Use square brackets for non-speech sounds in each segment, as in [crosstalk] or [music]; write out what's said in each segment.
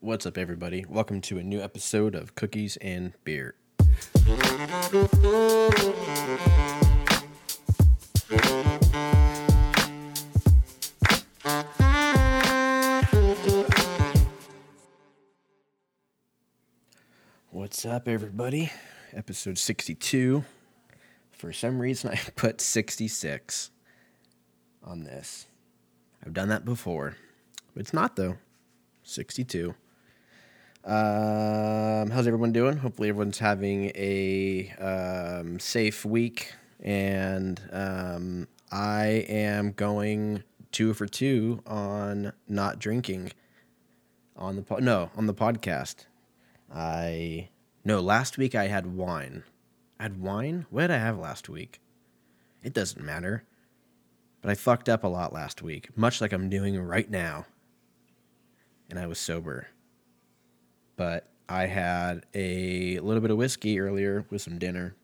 What's up, everybody? Welcome to a new episode of Cookies and Beer. What's up, everybody? Episode 62. For some reason, [laughs] I put 66 on this. I've done that before, it's not, though. 62. Um, how's everyone doing? Hopefully, everyone's having a um, safe week. And um, I am going two for two on not drinking on the po- no on the podcast. I no last week I had wine. I had wine. What did I have last week? It doesn't matter. But I fucked up a lot last week, much like I'm doing right now. And I was sober but I had a little bit of whiskey earlier with some dinner,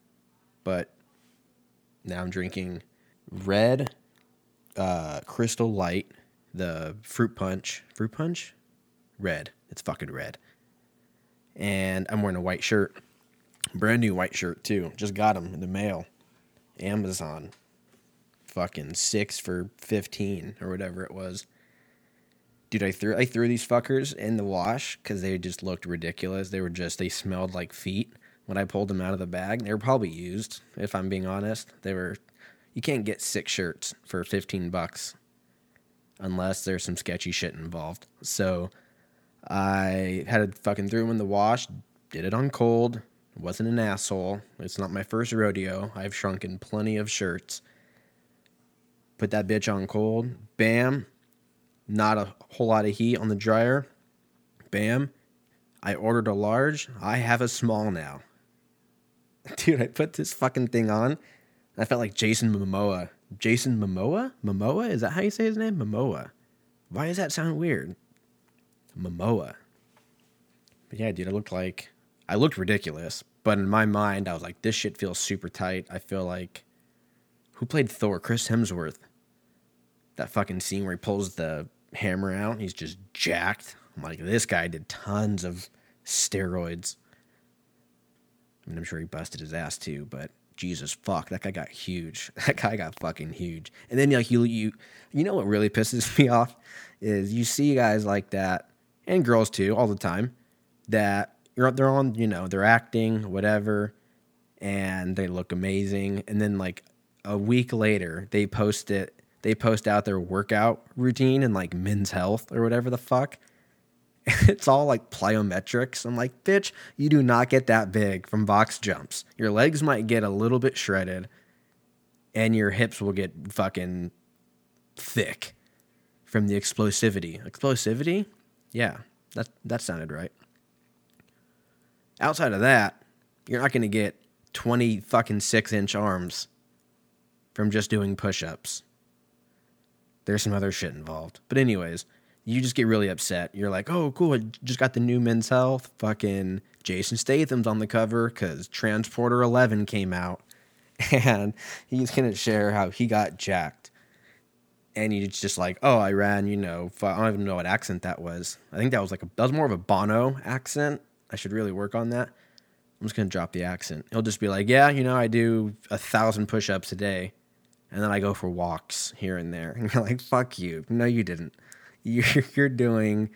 but now I'm drinking red uh, crystal light, the fruit punch. Fruit punch? Red. It's fucking red. And I'm wearing a white shirt. Brand new white shirt, too. Just got them in the mail. Amazon. Fucking six for 15 or whatever it was dude, I threw I threw these fuckers in the wash because they just looked ridiculous. They were just they smelled like feet when I pulled them out of the bag. They were probably used, if I'm being honest. They were. You can't get six shirts for 15 bucks unless there's some sketchy shit involved. So I had to fucking throw them in the wash. Did it on cold. Wasn't an asshole. It's not my first rodeo. I've shrunken plenty of shirts. Put that bitch on cold. Bam not a whole lot of heat on the dryer. Bam. I ordered a large. I have a small now. [laughs] Dude, I put this fucking thing on. I felt like Jason Momoa. Jason Momoa? Momoa? Is that how you say his name? Momoa. Why does that sound weird? Momoa. But yeah, dude, I looked like I looked ridiculous. But in my mind, I was like, this shit feels super tight. I feel like who played Thor? Chris Hemsworth. That fucking scene where he pulls the hammer out. He's just jacked. I'm like, this guy did tons of steroids. I mean, I'm sure he busted his ass too, but Jesus fuck, that guy got huge. [laughs] That guy got fucking huge. And then like you you you know what really [laughs] pisses me off is you see guys like that and girls too all the time that you're they're on, you know, they're acting, whatever, and they look amazing. And then like a week later, they post it they post out their workout routine and like men's health or whatever the fuck. [laughs] It's all like plyometrics. I'm like, bitch, you do not get that big from box jumps. Your legs might get a little bit shredded and your hips will get fucking thick from the explosivity. Explosivity? Yeah, that that sounded right. Outside of that, you're not going to get 20 fucking 6 inch arms from just doing push ups. There's some other shit involved. But anyways, you just get really upset. You're like, oh, cool, I just got the new Men's Health. Fucking Jason Statham's on the cover because Transporter 11 came out. [laughs] And he's going to share how he got jacked. And he's just like, oh, I ran, you know, I don't even know what accent that was. I think that was like a, that was more of a Bono accent. I should really work on that. I'm just going to drop the accent. He'll just be like, yeah, you know, I do a thousand push ups a day and then I go for walks here and there. [laughs] And you're like, fuck you. No, you didn't. [laughs] You're, doing,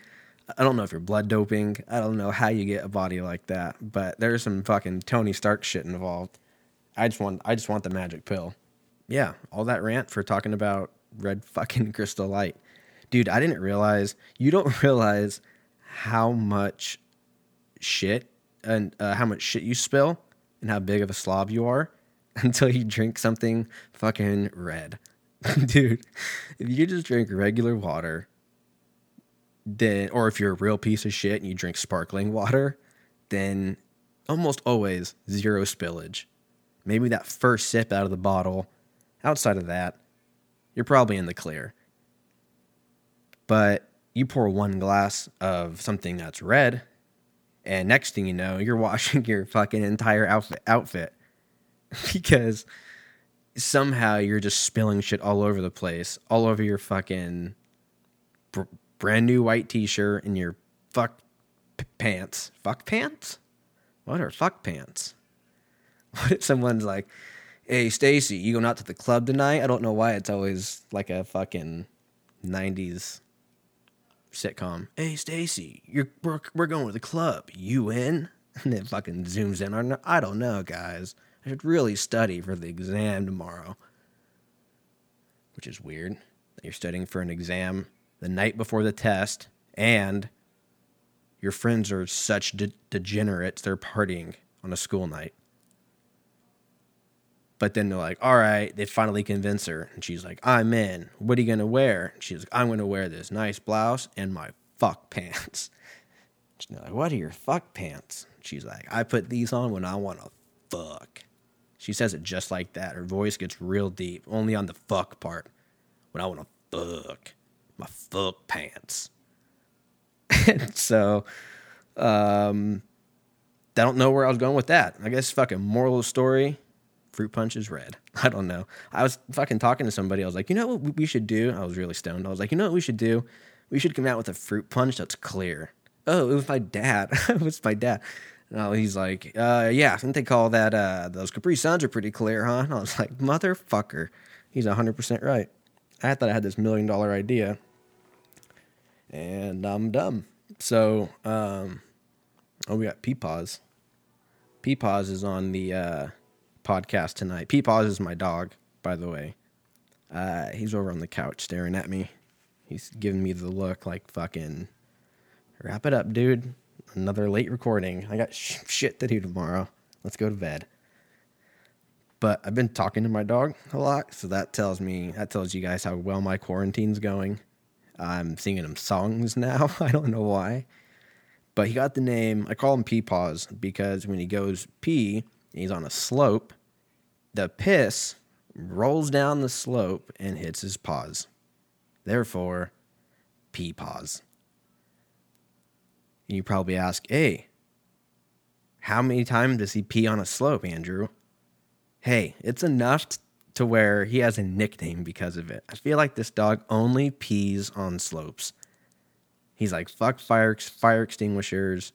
I don't know if you're blood doping. I don't know how you get a body like that, but there's some fucking Tony Stark shit involved. I just want, I just want the magic pill. Yeah, all that rant for talking about red fucking [laughs] crystal light. Dude, I didn't realize, you don't realize how much shit and uh, how much shit you spill and how big of a slob you are [laughs] until you drink something fucking red. [laughs] Dude, if you just drink regular water, then or if you're a real piece of shit and you drink sparkling water, then almost always zero spillage. Maybe that first sip out of the bottle. Outside of that, you're probably in the clear. But you pour one glass of something that's red, and next thing you know, you're [laughs] washing your fucking entire outfit outfit [laughs] because somehow you're just spilling shit all over the place, all over your fucking br- brand new white t-shirt and your fuck p- pants. Fuck pants? What are fuck pants? [laughs] What if someone's like, hey, Stacy, you going out to the club tonight? I don't know why it's always like a fucking 90s sitcom. Hey, Stacy, you're we're, we're going to the club. You in? [laughs] And it fucking zooms in on. I don't know, guys. I should really study for the exam tomorrow. Which is weird that you're studying for an exam the night before the test, and your friends are such de- degenerates they're partying on a school night. But then they're like, all right, they finally convince her. And she's like, I'm in. What are you going to wear? And she's like, I'm going to wear this nice blouse and my fuck pants. [laughs] She's like, what are your fuck pants? She's like, I put these on when I want to fuck. She says it just like that. Her voice gets real deep, only on the fuck part. When I want to fuck. My fuck pants. and [laughs] so, um, I don't know where I was going with that. I guess fucking moral story fruit punch is red. [laughs] I don't know. I was fucking talking to somebody. I was like, you know what we should do? I was really stoned. I was like, you know what we should do? We should come out with a fruit punch that's clear. Oh, it was my dad. [laughs] it was my dad. Oh, he's like, uh, yeah, I think they call that, uh, those Capri Suns are pretty clear, huh? And I was like, motherfucker. He's 100% right. I thought I had this million dollar idea and I'm dumb. So, um, oh, we got Peepaws. Peepaws is on the, uh, podcast tonight. Peepaws is my dog, by the way. Uh, he's over on the couch staring at me. He's giving me the look like fucking wrap it up, dude. Another late recording. I got sh- shit to do tomorrow. Let's go to bed. But I've been talking to my dog a lot, so that tells me that tells you guys how well my quarantine's going. I'm singing him songs [laughs] now. I don't know why. But he got the name, I call him Peepaws because when he goes pee, he's on a slope, the piss rolls down the slope and hits his paws. Therefore, Peepaws. You probably ask, hey, how many times does he pee on a slope, Andrew? Hey, it's enough t- to where he has a nickname because of it. I feel like this dog only pees on slopes. He's like, fuck fire, fire extinguishers,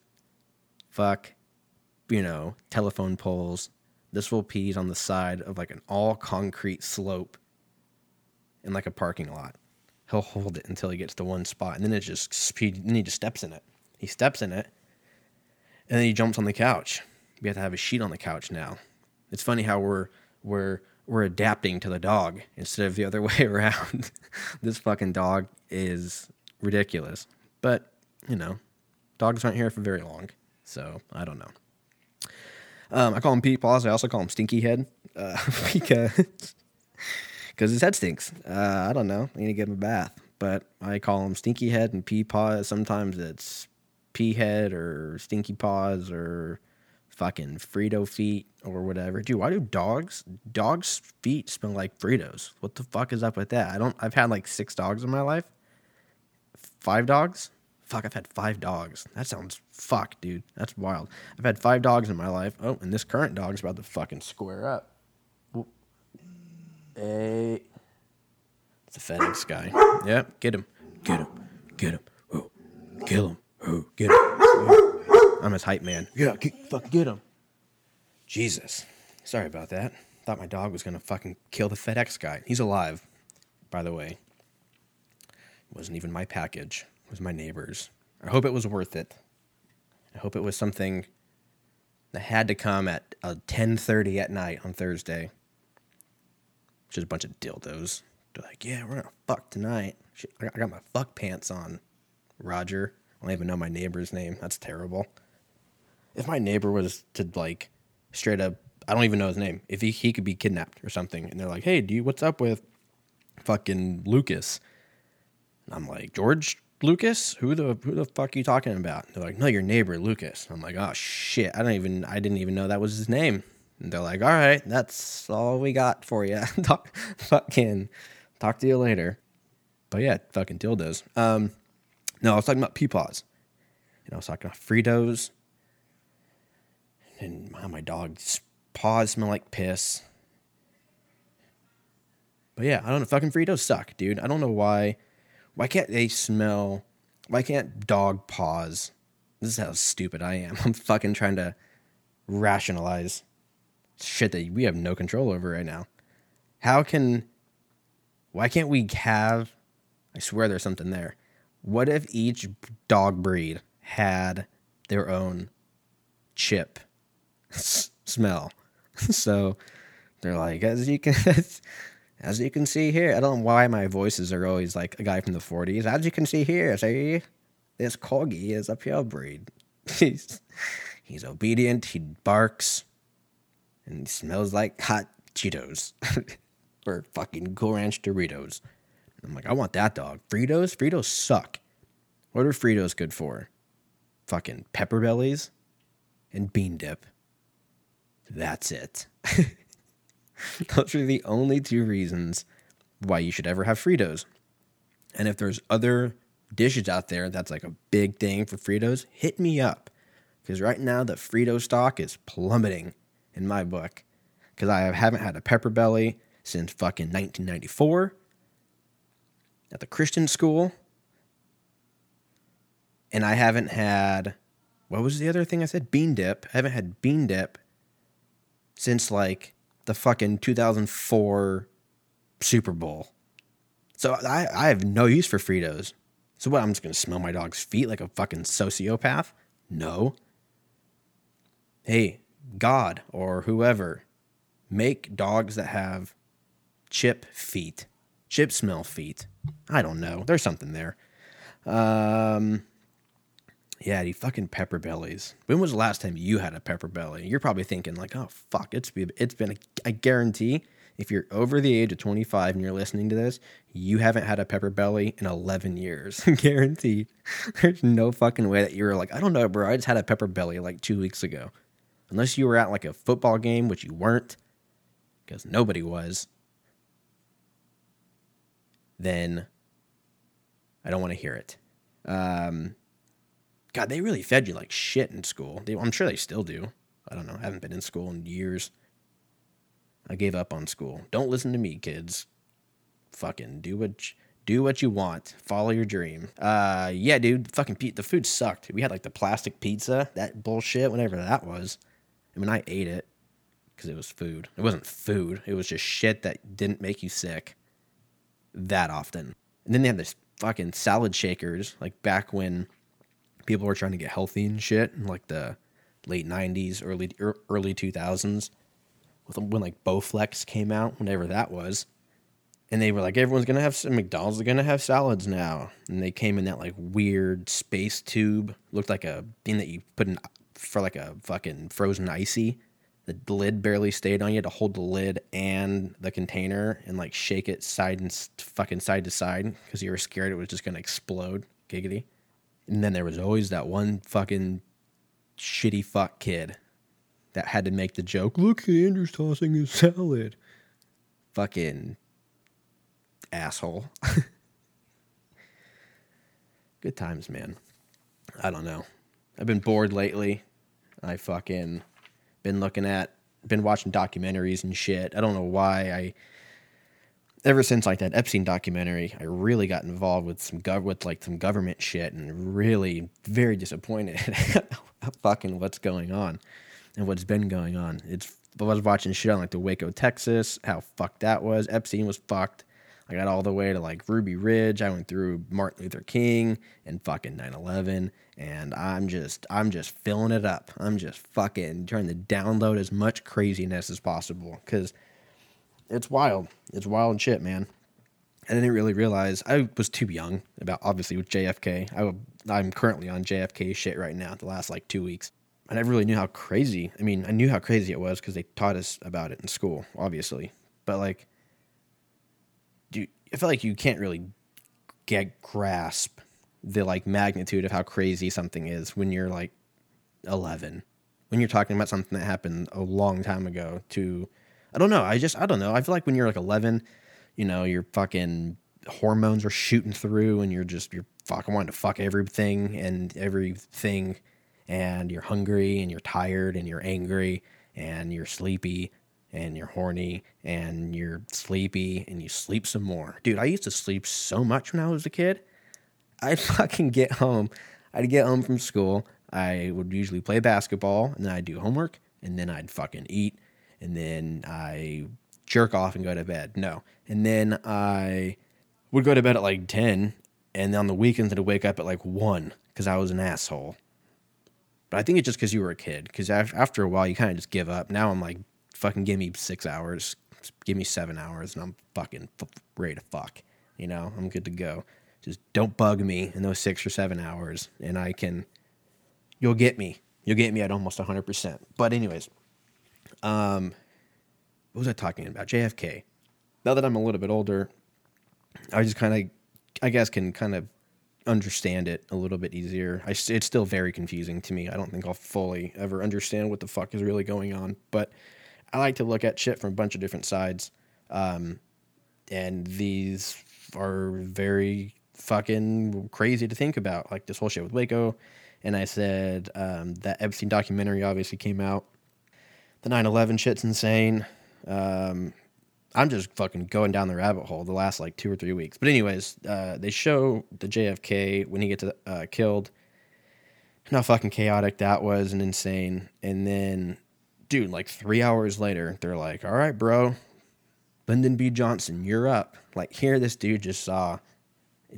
fuck, you know, telephone poles. This will pees on the side of like an all concrete slope in like a parking lot. He'll hold it until he gets to one spot, and then it just he, then he just steps in it. He steps in it, and then he jumps on the couch. We have to have a sheet on the couch now. It's funny how we're we're we're adapting to the dog instead of the other [laughs] way around. this fucking dog is ridiculous. But, you know, dogs aren't here for very long. So I don't know. Um, I call him Peepaws. I also call him Stinky Head uh, [laughs] because because his head stinks. Uh, I don't know. I need to give him a bath. But I call him Stinky Head and Pea Paws. Sometimes it's Pea Head or Stinky Paws or fucking Frito feet or whatever. Dude, why do dogs dogs' feet smell like Fritos? What the fuck is up with that? I don't I've had like six dogs in my life. Five dogs? Fuck, I've had five dogs. That sounds fuck, dude. That's wild. I've had five dogs in my life. Oh, and this current dog's about to fucking square up. Hey. It's a FedEx guy. Yep, get him. Get him. Get him. Oh, kill him. Oh, get him. I'm his hype man. Yeah, get, fucking get him. Jesus. Sorry about that. Thought my dog was gonna fucking kill the FedEx guy. He's alive, by the way. It wasn't even my package. It was my neighbor's. I hope it was worth it. I hope it was something that had to come at uh, 10:30 at night on Thursday. Just a bunch of dildos. They're like, yeah, we're gonna fuck tonight. Shit, I got, I got my fuck pants on. Roger. I don't even know my neighbor's name. That's terrible. If my neighbor was to like straight up, I don't even know his name. If he, he could be kidnapped or something, and they're like, hey, do you, what's up with fucking Lucas? And I'm like, George Lucas? Who the who the fuck are you talking about? And they're like, no, your neighbor Lucas. I'm like, oh shit, I don't even I didn't even know that was his name. And they're like, all right, that's all we got for you. [laughs] talk, fucking talk to you later. But yeah, fucking dildos. Um, no, I was talking about peepaws. And I was talking about Fritos. And wow, my dog's paws smell like piss. But yeah, I don't know. Fucking Fritos suck, dude. I don't know why. Why can't they smell? Why can't dog paws This is how stupid I am. [laughs] I'm fucking trying to rationalize shit that we have no control over right now. How can why can't we have I swear there's something there. What if each dog breed had their own chip smell? [laughs] so they're like as you can [laughs] as you can see here, I don't know why my voices are always like a guy from the 40s. As you can see here, see this corgi is a pure breed. [laughs] he's he's obedient, he barks, and he smells like hot Cheetos or fucking Cool Ranch Doritos. I'm like, I want that dog. Fritos? Fritos suck. What are Fritos good for? Fucking pepper bellies and bean dip. That's it. [laughs] Those are the only two reasons why you should ever have Fritos. And if there's other dishes out there that's like a big thing for Fritos, hit me up. Because right now the Frito stock is plummeting in my book. Because I haven't had a pepper belly since fucking 1994 at the Christian school. And I haven't had, what was the other thing I said? Bean dip. I haven't had bean dip since like the fucking 2004 Super Bowl. So I, I have no use for Fritos. So what? I'm just going to smell my dog's feet like a fucking sociopath? No. Hey, God or whoever, make dogs that have chip feet, chip smell feet. I don't know. There's something there. Um, yeah, the fucking pepper bellies. When was the last time you had a pepper belly? You're probably thinking like, oh fuck, it's been, it's been. A, I guarantee, if you're over the age of 25 and you're listening to this, you haven't had a pepper belly in 11 years. [laughs] guarantee. There's no fucking way that you were like, I don't know, bro. I just had a pepper belly like two weeks ago. Unless you were at like a football game, which you weren't, because nobody was. Then I don't want to hear it. Um, God, they really fed you like shit in school. They, I'm sure they still do. I don't know. I haven't been in school in years. I gave up on school. Don't listen to me, kids. Fucking do what you, do what you want. Follow your dream. Uh, yeah, dude. Fucking. The food sucked. We had like the plastic pizza. That bullshit. Whatever that was. I mean, I ate it because it was food. It wasn't food. It was just shit that didn't make you sick that often. And then they had this fucking salad shakers, like back when people were trying to get healthy and shit, in like the late '90s, early er, early 2000s, when like Bowflex came out, whenever that was, and they were like, everyone's gonna have some McDonald's, are gonna have salads now, and they came in that like weird space tube, looked like a thing that you put in for like a fucking frozen icy the lid barely stayed on you to hold the lid and the container and like shake it side and fucking side to side because you were scared it was just gonna explode. Giggity. And then there was always that one fucking shitty fuck kid that had to make the joke. Look, Andrew's tossing his salad. Fucking asshole. [laughs] Good times, man. I don't know. I've been bored lately. I fucking been looking at, been watching documentaries and shit. I don't know why I. Ever since like that Epstein documentary, I really got involved with some gov with like some government shit and really very disappointed [laughs] fucking what's going on and what's been going on. It's I was watching shit on like the Waco, Texas, how fucked that was. Epstein was fucked. I got all the way to like Ruby Ridge. I went through Martin Luther King and fucking 9/11 and I'm just I'm just filling it up. I'm just fucking trying to download as much craziness as possible cuz it's wild. It's wild shit, man. I didn't really realize I was too young about obviously with JFK. I, I'm currently on JFK shit right now. The last like two weeks, I never really knew how crazy. I mean, I knew how crazy it was because they taught us about it in school, obviously. But like, do I feel like you can't really get grasp the like magnitude of how crazy something is when you're like 11 when you're talking about something that happened a long time ago to i don't know i just i don't know. I feel like when you're like 11 you know your fucking hormones are shooting through and you're just you're fucking wanting to fuck everything and everything and you're hungry and you're tired and you're angry and you're sleepy and you're horny and you're sleepy and you sleep some more. Dude, I used to sleep so much when I was a kid. I'd [laughs] fucking get home. I'd get home from school. I would usually play basketball and then I'd do homework and then I'd fucking eat and then I jerk off and go to bed. No. And then I would go to bed at like 10 and then on the weekends I'd wake up at like 1 because I was an asshole. But I think it's just because you were a kid. Because after a while, you kind of just give up. Now I'm like, fucking give me six hours, give me seven hours, and I'm fucking f- ready to fuck. You know, I'm good to go. Just don't bug me in those six or seven hours, and I can. You'll get me. You'll get me at almost 100%. But, anyways, um, what was I talking about? JFK. Now that I'm a little bit older, I just kind of, I guess, can kind of understand it a little bit easier. I, it's still very confusing to me. I don't think I'll fully ever understand what the fuck is really going on, but I like to look at shit from a bunch of different sides. Um, and these are very fucking crazy to think about, like this whole shit with Waco. And I said um, that Epstein documentary obviously came out. The 9 11 shit's insane. Um, I'm just fucking going down the rabbit hole the last like two or three weeks. But anyways, uh, they show the JFK when he gets uh, killed. How fucking chaotic that was and insane. And then, dude, like three hours later, they're like, "All right, bro, Lyndon B. Johnson, you're up." Like here, this dude just saw,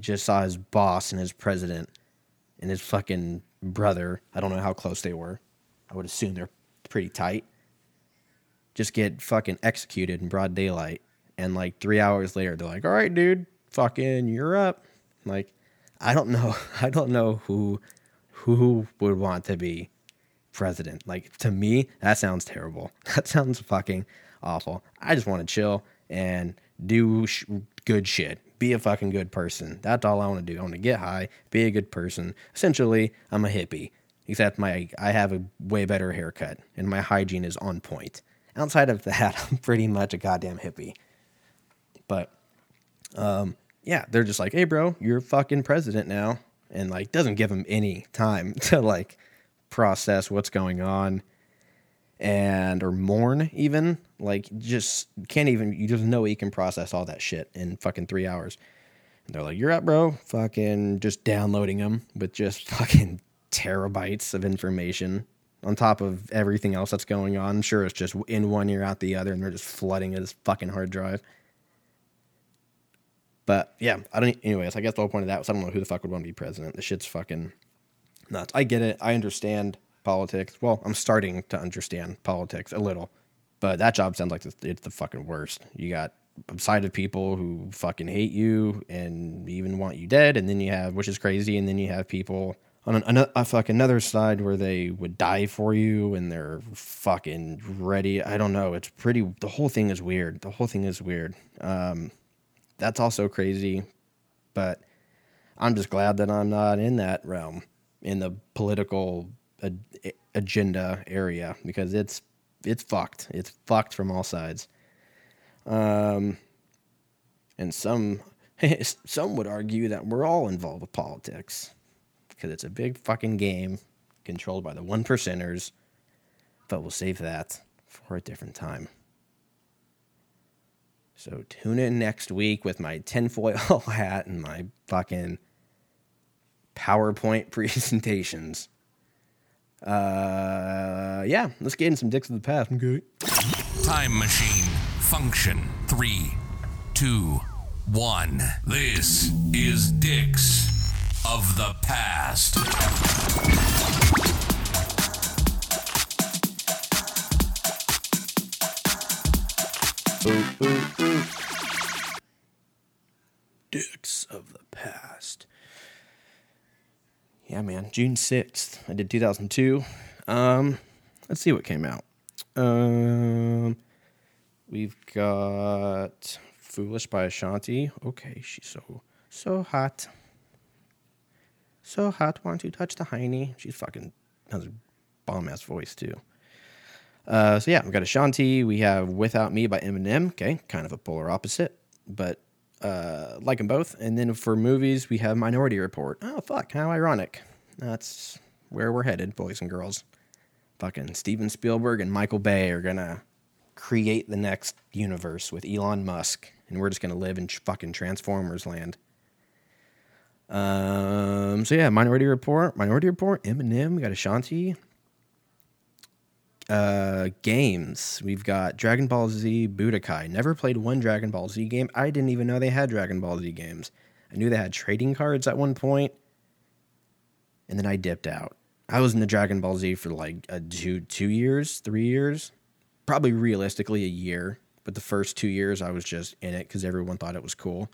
just saw his boss and his president, and his fucking brother. I don't know how close they were. I would assume they're pretty tight just get fucking executed in broad daylight. And like three hours later, they're like, all right, dude, fucking, you're up. Like, I don't know. [laughs] I don't know who who would want to be president. Like to me, that sounds terrible. [laughs] That sounds fucking awful. I just want to chill and do sh- good shit. Be a fucking good person. That's all I want to do. I want to get high, be a good person. Essentially, I'm a hippie, except my I have a way better haircut and my hygiene is on point outside of [laughs] that, I'm pretty much a goddamn hippie. But um, yeah, they're just like, hey, bro, you're fucking president now. And like, doesn't give him any time [laughs] to like process what's going on and or mourn even like just can't even you just know he can process all that shit in fucking three hours and they're like you're up bro fucking just downloading them with just [laughs] fucking terabytes of information on top of everything else that's going on. I'm sure it's just in one ear out the other, and they're just flooding his fucking hard drive. But yeah, I don't. Anyways, I guess the whole point of that was I don't know who the fuck would want to be president. The shit's fucking nuts. I get it. I understand politics. Well, I'm starting to understand politics a little, but that job sounds like it's, the fucking worst. You got side of people who fucking hate you and even want you dead, and then you have, which is crazy, and then you have people on an, a fuck another side where they would die for you and they're fucking ready. I don't know. It's pretty. The whole thing is weird. The whole thing is weird. Um, that's also crazy, but I'm just glad that I'm not in that realm in the political agenda area because it's it's fucked. It's fucked from all sides. Um, and some [laughs] some would argue that we're all involved with politics because it's a big fucking game controlled by the one percenters. But we'll save that for a different time. So tune in next week with my tinfoil [laughs] hat and my fucking PowerPoint [laughs] presentations. Uh, yeah, let's get in some dicks of the past. Okay. Time machine function three, two, one. This is Dicks of the past. Ooh, ooh, ooh. Yeah, man. June 6th. I did 2002. Um, let's see what came out. Um, we've got Foolish by Ashanti. Okay, she's so, so hot. So hot, want to touch the hiney. She's fucking has a bomb ass voice too. Uh, so yeah, we've got Ashanti. We have Without Me by Eminem. Okay, kind of a polar opposite, but uh, like them both. And then for movies, we have Minority Report. Oh fuck, how ironic. That's where we're headed, boys and girls. Fucking Steven Spielberg and Michael Bay are gonna create the next universe with Elon Musk, and we're just gonna live in fucking Transformers land. Um, so yeah, Minority Report, Minority Report, Eminem, we got Ashanti. Uh, games. We've got Dragon Ball Z Budokai. Never played one Dragon Ball Z game. I didn't even know they had Dragon Ball Z games. I knew they had trading cards at one point, and then I dipped out. I was in the Dragon Ball Z for like a two two years, three years, probably realistically a year. But the first two years, I was just in it because everyone thought it was cool,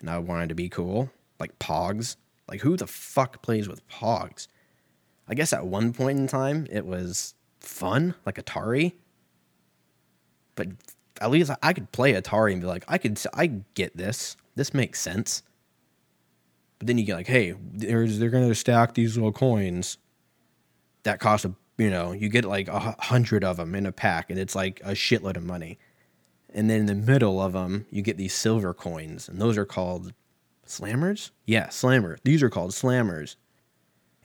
and I wanted to be cool. Like Pogs. Like who the fuck plays with Pogs? I guess at one point in time it was fun, like Atari. But at least I could play Atari and be like, I could, I get this. This makes sense. But then you get like, hey, there's they're gonna stack these little coins that cost a, you know, you get like a hundred of them in a pack, and it's like a shitload of money. And then in the middle of them, you get these silver coins, and those are called slammers. Yeah, slammer. These are called slammers.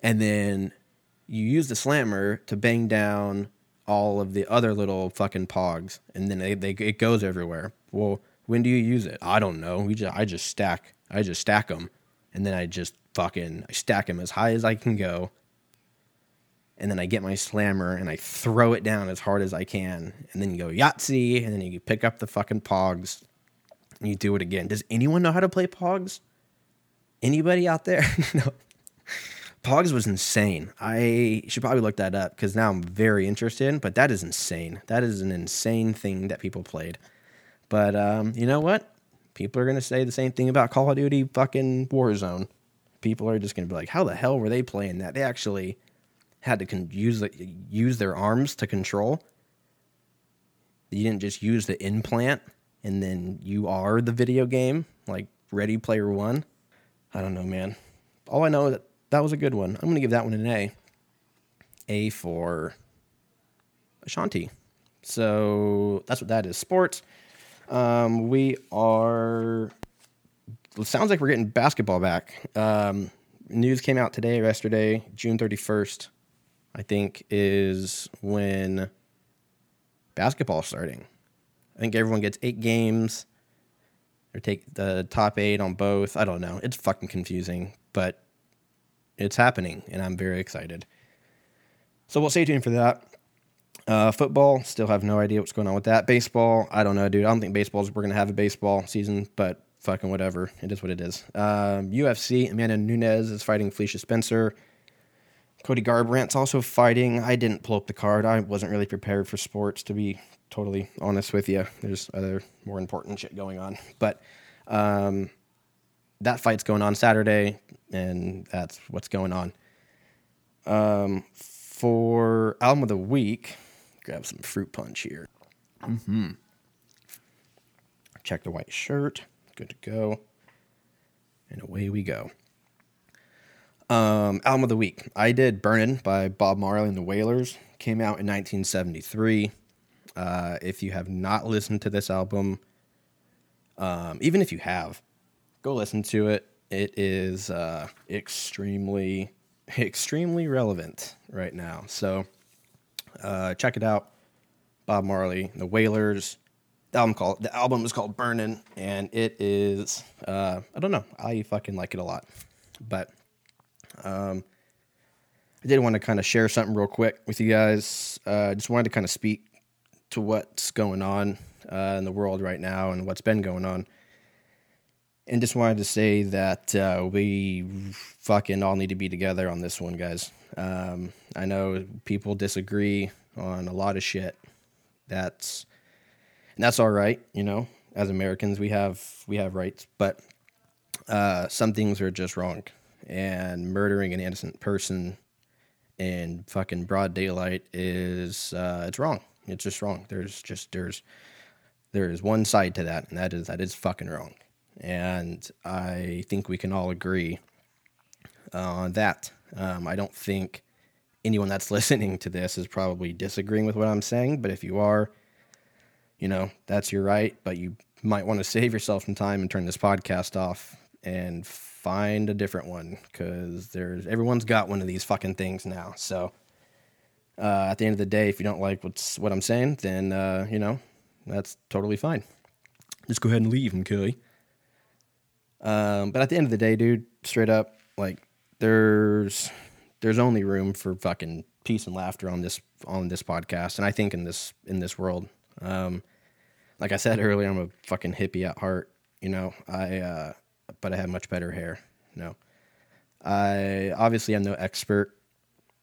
And then you use the slammer to bang down all of the other little fucking pogs, and then they, they it goes everywhere. Well, when do you use it? I don't know. We just I just stack I just stack them, and then I just fucking I stack them as high as I can go, and then I get my slammer and I throw it down as hard as I can, and then you go Yahtzee, and then you pick up the fucking pogs, and you do it again. Does anyone know how to play pogs? Anybody out there? [laughs] no. Pogs was insane. I should probably look that up because now I'm very interested. But that is insane. That is an insane thing that people played. But um, you know what? People are gonna say the same thing about Call of Duty fucking Warzone. People are just gonna be like, "How the hell were they playing that?" They actually had to con- use the, use their arms to control. You didn't just use the implant and then you are the video game like Ready Player One. I don't know, man. All I know is that that was a good one. I'm going to give that one an A. A for Ashanti. So that's what that is. Sports. Um, we are. It sounds like we're getting basketball back. Um, news came out today or yesterday, June 31st, I think, is when basketball starting. I think everyone gets eight games or take the top eight on both. I don't know. It's fucking confusing, but it's happening, and I'm very excited. So we'll stay tuned for that. Uh, football, still have no idea what's going on with that. Baseball, I don't know, dude. I don't think baseball's we're gonna have a baseball season, but fucking whatever. It is what it is. Um, UFC, Amanda Nunes is fighting Felicia Spencer. Cody Garbrandt's also fighting. I didn't pull up the card. I wasn't really prepared for sports, to be totally honest with you. There's other more important shit going on, but um, that fight's going on Saturday, and that's what's going on. Um, for album of the week, grab some fruit punch here. Mm-hmm. Check the white shirt. Good to go. And away we go. Um, album of the week. I did Burnin' by Bob Marley and the Wailers. Came out in 1973. Uh, if you have not listened to this album, um, even if you have, go listen to it. It is uh, extremely, [laughs] extremely relevant right now. So uh, check it out. Bob Marley, The Wailers. The album called the album is called Burning, and it is uh, I don't know. I fucking like it a lot. But um, I did want to kind of share something real quick with you guys. Uh, just wanted to kind of speak to what's going on uh, in the world right now and what's been going on. And just wanted to say that uh, we fucking all need to be together on this one, guys. Um, I know people disagree on a lot of shit. That's and that's all right, you know. As Americans, we have we have rights, but uh, some things are just wrong. And murdering an innocent person in fucking broad daylight is uh, it's wrong. It's just wrong. There's just there's there is one side to that, and that is that is fucking wrong. And I think we can all agree on that. Um, I don't think anyone that's [laughs] listening to this is probably disagreeing with what I'm saying, but if you are, you know, that's your right. But you might want to save yourself some time and turn this podcast off and find a different one because there's everyone's got one of these fucking things now. So uh, at the end of the day, if you don't like what's what I'm saying, then uh, you know that's totally fine. Just go ahead and leave, okay? Um, but at the end of the day, dude, straight up, like there's there's only room for fucking peace and laughter on this on this podcast, and I think in this in this world. Um, like I said earlier, I'm a fucking hippie at heart. You know, I uh, but I have much better hair. You know, I obviously I'm no expert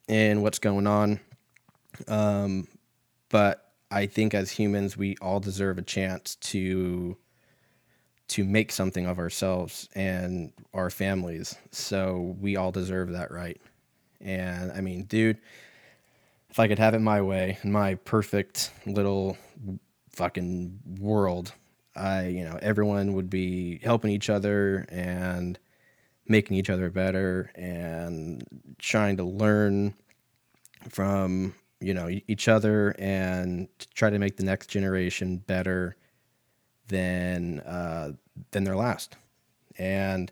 in what's going on, um, but I think as humans, we all deserve a chance to to make something of ourselves and our families. So we all deserve that right. And I mean, dude, if I could have it my way, in my perfect little fucking world, I, you know, everyone would be helping each other and making each other better and trying to learn from, you know, each other and try to make the next generation better than uh, than their last. And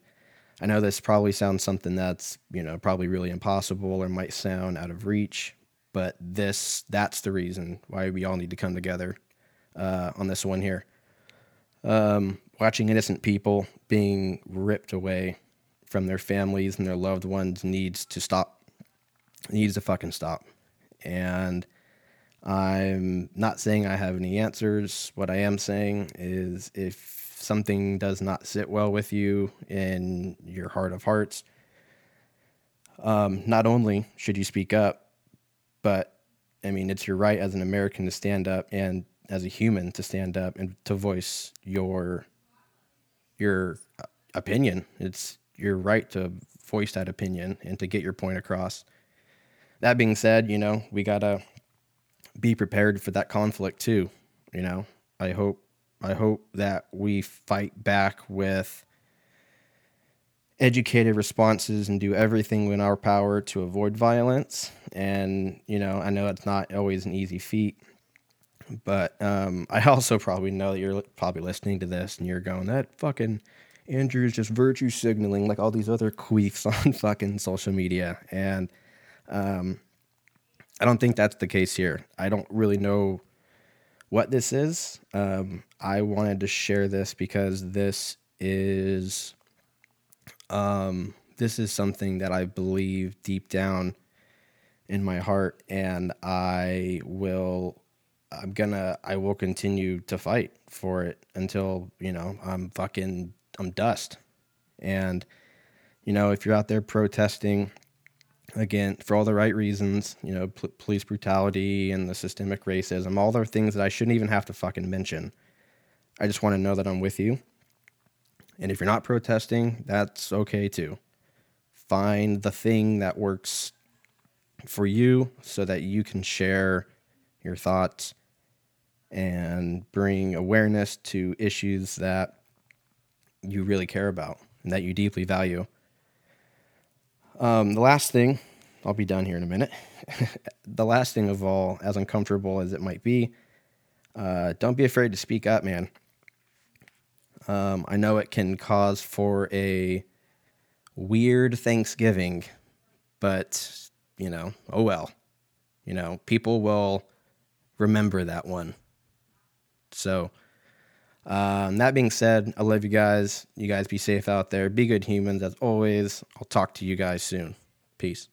I know this probably sounds something that's you know probably really impossible or might sound out of reach, but this that's the reason why we all need to come together uh, on this one here. Um, watching innocent people being ripped away from their families and their loved ones needs to stop. needs to fucking stop. And I'm not saying I have any answers. What I am saying is if something does not sit well with you in your heart of hearts, um, not only should you speak up, but I mean, it's your right as an American to stand up and as a human to stand up and to voice your your opinion. It's your right to voice that opinion and to get your point across. That being said, you know, we got to be prepared for that conflict too. You know, I hope I hope that we fight back with educated responses and do everything in our power to avoid violence. And you know, I know it's not always an easy feat, but um, [laughs] I also probably know that you're probably listening to this and you're going, "That fucking Andrew is just virtue signaling like all these other queefs [laughs] on fucking social media." And um, I don't think that's the case here. I don't really know what this is. Um, I wanted to share this because this is um, this is something that I believe deep down in my heart, and I will. I'm gonna. I will continue to fight for it until you know I'm fucking. I'm dust, and you know if you're out there protesting again for all the right reasons you know p- police brutality and the systemic racism all the things that i shouldn't even have to fucking mention. I just want to know that i'm with you. And if you're not protesting that's okay too. Find the thing that works for you so that you can share your thoughts and bring awareness to issues that you really care about and that you deeply value um, the last thing, I'll be done here in a minute. [laughs] the last thing of all, as uncomfortable as it might be, uh, don't be afraid to speak up, man. Um, I know it can cause for a weird Thanksgiving, but, you know, oh well. You know, people will remember that one. So, um, that being said, I love you guys. You guys be safe out there. Be good humans as always. I'll talk to you guys soon. Peace.